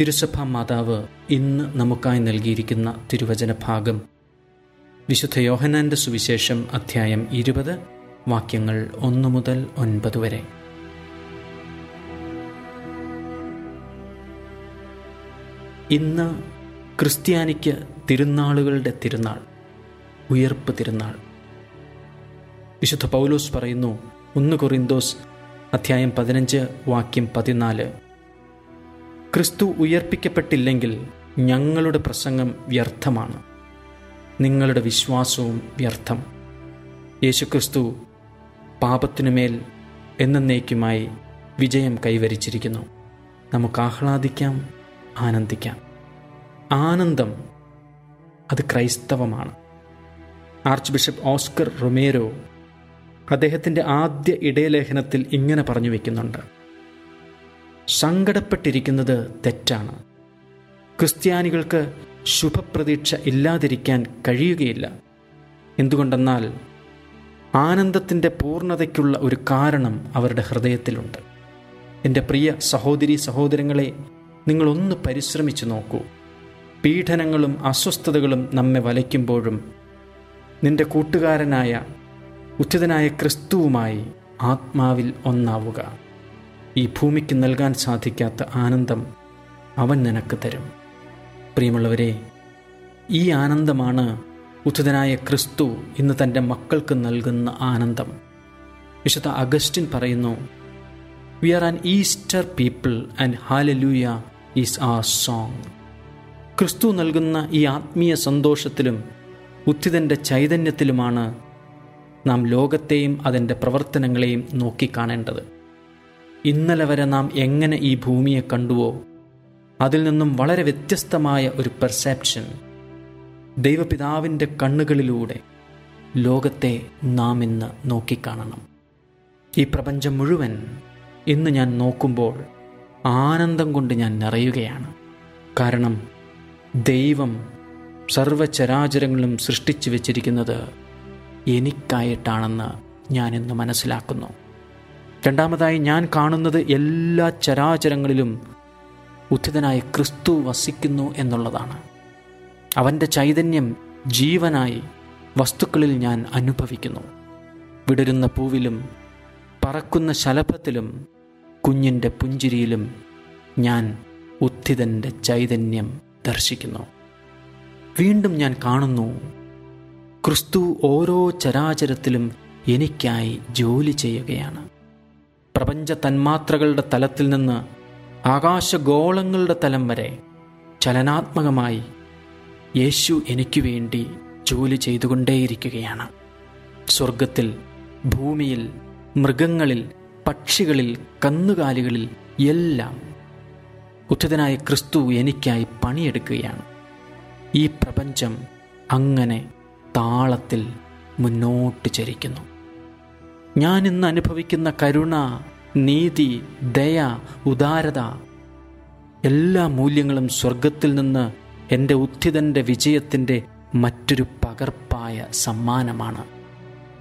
തിരുസഭ മാതാവ് ഇന്ന് നമുക്കായി നൽകിയിരിക്കുന്ന തിരുവചന ഭാഗം വിശുദ്ധ യോഹനാന്റെ സുവിശേഷം അധ്യായം ഇരുപത് വാക്യങ്ങൾ ഒന്ന് മുതൽ ഒൻപത് വരെ. ഇന്ന് ക്രിസ്ത്യാനിക്ക് തിരുനാളുകളുടെ തിരുനാൾ ഉയർപ്പ് തിരുനാൾ. വിശുദ്ധ പൗലോസ് പറയുന്നു ഒന്ന് കൊറിന്തോസ് അധ്യായം പതിനഞ്ച് വാക്യം പതിനാല് ക്രിസ്തു ഉയർപ്പിക്കപ്പെട്ടില്ലെങ്കിൽ ഞങ്ങളുടെ പ്രസംഗം വ്യർത്ഥമാണ്. നിങ്ങളുടെ വിശ്വാസവും വ്യർത്ഥം. യേശുക്രിസ്തു പാപത്തിനുമേൽ എന്നേക്കുമായി വിജയം കൈവരിച്ചിരിക്കുന്നു. നമുക്ക് ആഹ്ലാദിക്കാം ആനന്ദിക്കാം. ആനന്ദം അത് ക്രൈസ്തവമാണ്. ആർച്ച് ബിഷപ്പ് ഓസ്കർ റൊമേരോ അദ്ദേഹത്തിന്റെ ആദ്യ ഇടയലേഖനത്തിൽ ഇങ്ങനെ പറഞ്ഞു വയ്ക്കുന്നുണ്ട് സങ്കടപ്പെട്ടിരിക്കുന്നത് തെറ്റാണ്. ക്രിസ്ത്യാനികൾക്ക് ശുഭപ്രതീക്ഷ ഇല്ലാതിരിക്കാൻ കഴിയുകയില്ല. എന്തുകൊണ്ടെന്നാൽ ആനന്ദത്തിന്റെ പൂർണതയ്ക്കുള്ള ഒരു കാരണം അവരുടെ ഹൃദയത്തിലുണ്ട്. എന്റെ പ്രിയ സഹോദരി സഹോദരങ്ങളെ നിങ്ങളൊന്ന് പരിശ്രമിച്ച് നോക്കൂ. പീഡനങ്ങളും അസ്വസ്ഥതകളും നമ്മെ വലയ്ക്കുമ്പോഴും നിന്റെ കൂട്ടുകാരനായ ഉച്ചിതനായ ക്രിസ്തുവുമായി ആത്മാവിൽ ഒന്നാവുക. ഈ ഭൂമിക്ക് നൽകാൻ സാധിക്കാത്ത ആനന്ദം അവൻ നിനക്ക് തരും. പ്രിയമുള്ളവരെ ഈ ആനന്ദമാണ് ഉദ്ധിതനായ ക്രിസ്തു ഇന്ന് തന്റെ മക്കൾക്ക് നൽകുന്ന ആനന്ദം. വിശുദ്ധ അഗസ്റ്റിൻ പറയുന്നു we are an Easter people and hallelujah is our song ക്രിസ്തു നൽകുന്ന ഈ ആത്മീയ സന്തോഷത്തിലും ഉദ്ധിതന്റെ ചൈതന്യത്തിലുമാണ് നാം ലോകത്തെയും അതിന്റെ പ്രവർത്തനങ്ങളെയും നോക്കിക്കാണേണ്ടത്. ഇന്നലെ വരെ നാം എങ്ങനെ ഈ ഭൂമിയെ കണ്ടുവോ അതിൽ നിന്നും വളരെ വ്യത്യസ്തമായ ഒരു പെർസെപ്ഷൻ ദൈവപിതാവിന്റെ കണ്ണുകളിലൂടെ ലോകത്തെ നാം ഇന്ന് നോക്കിക്കാണണം. ഈ പ്രപഞ്ചം മുഴുവൻ ഇന്ന് ഞാൻ നോക്കുമ്പോൾ ആനന്ദം കൊണ്ട് ഞാൻ നിറയുകയാണ്. കാരണം ദൈവം സർവചരാചരങ്ങളും സൃഷ്ടിച്ചു വച്ചിരിക്കുന്നത് എനിക്കായിട്ടാണെന്ന് ഞാനിന്ന് മനസ്സിലാക്കുന്നു. രണ്ടാമതായി ഞാൻ കാണുന്നത് എല്ലാ ചരാചരങ്ങളിലും ഉദ്ധിതനായ ക്രിസ്തു വസിക്കുന്നു എന്നുള്ളതാണ്. അവന്റെ ചൈതന്യം ജീവനായി വസ്തുക്കളിൽ ഞാൻ അനുഭവിക്കുന്നു. വിടരുന്ന പൂവിലും പറക്കുന്ന ശലഭത്തിലും കുഞ്ഞിന്റെ പുഞ്ചിരിയിലും ഞാൻ ഉദ്ധിതന്റെ ചൈതന്യം ദർശിക്കുന്നു. വീണ്ടും ഞാൻ കാണുന്നു ക്രിസ്തു ഓരോ ചരാചരത്തിലും എനിക്കായി ജോലി ചെയ്യുകയാണ്. പ്രപഞ്ച തന്മാത്രകളുടെ തലത്തിൽ നിന്ന് ആകാശഗോളങ്ങളുടെ തലം വരെ ചലനാത്മകമായി യേശു എനിക്ക് വേണ്ടി ജോലി ചെയ്തുകൊണ്ടേയിരിക്കുകയാണ്. സ്വർഗത്തിൽ ഭൂമിയിൽ മൃഗങ്ങളിൽ പക്ഷികളിൽ കന്നുകാലികളിൽ എല്ലാം ഉദ്ധിതനായ ക്രിസ്തു എനിക്കായി പണിയെടുക്കുകയാണ്. ഈ പ്രപഞ്ചം അങ്ങനെ താളത്തിൽ മുന്നോട്ട് ചരിക്കുന്നു. ഞാൻ ഇന്ന് അനുഭവിക്കുന്ന കരുണ നീതി ദയ ഉദാരത എല്ലാ മൂല്യങ്ങളും സ്വർഗത്തിൽ നിന്ന് എന്റെ ഉദ്ധിതന്റെ വിജയത്തിന്റെ മറ്റൊരു പകർപ്പായ സമ്മാനമാണ്.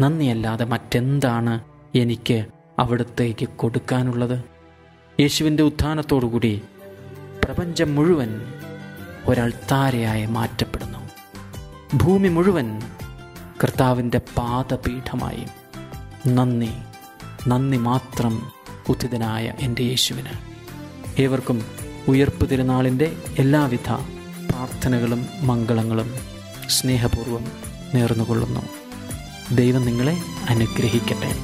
നന്ദിയല്ലാതെ മറ്റെന്താണ് എനിക്ക് അവിടത്തേക്ക് കൊടുക്കാനുള്ളത്? യേശുവിന്റെ ഉത്ഥാനത്തോടുകൂടി പ്രപഞ്ചം മുഴുവൻ ഒരൾത്താരയായി മാറ്റപ്പെടുന്നു. ഭൂമി മുഴുവൻ കർത്താവിന്റെ പാദപീഠമായി നന്ദി. നന്ദി മാത്രം ഉത്തിതനായ എന്റെ യേശുവിന്. ഏവർക്കും ഉയർപ്പ് തിരുനാളിന്റെ എല്ലാവിധ പ്രാർത്ഥനകളും മംഗളങ്ങളും സ്നേഹപൂർവം നേർന്നുകൊള്ളുന്നു. ദൈവം നിങ്ങളെ അനുഗ്രഹിക്കട്ടെ.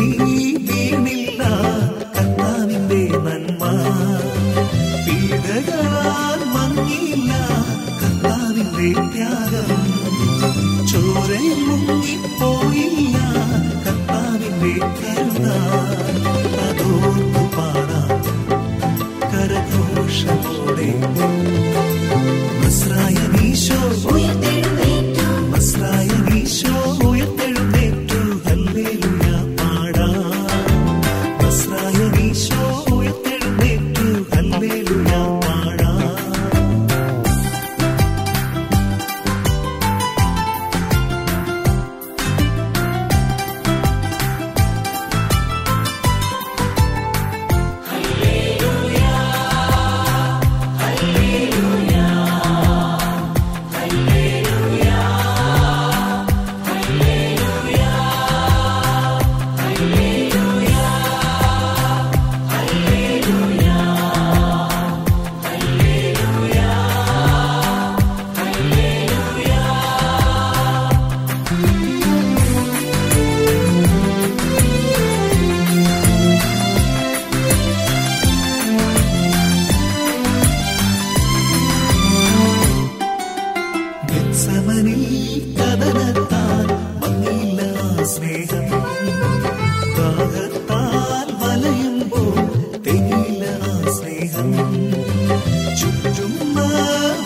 see. സ്നേഹം. ദാഹത്താൽ വലയുമ്പോൾ തെങ്ങില്ല ആ സ്നേഹം. ചുറ്റുന്ന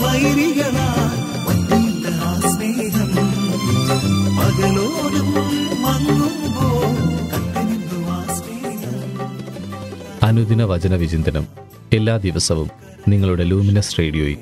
വൈരികളാൽ മങ്ങിയില്ല ആ സ്നേഹം. പകലോടും മങ്ങുമ്പോൾ അനുദിന വചന വിചിന്തനം എല്ലാ ദിവസവും നിങ്ങളുടെ ലൂമിനസ് റേഡിയോയിൽ.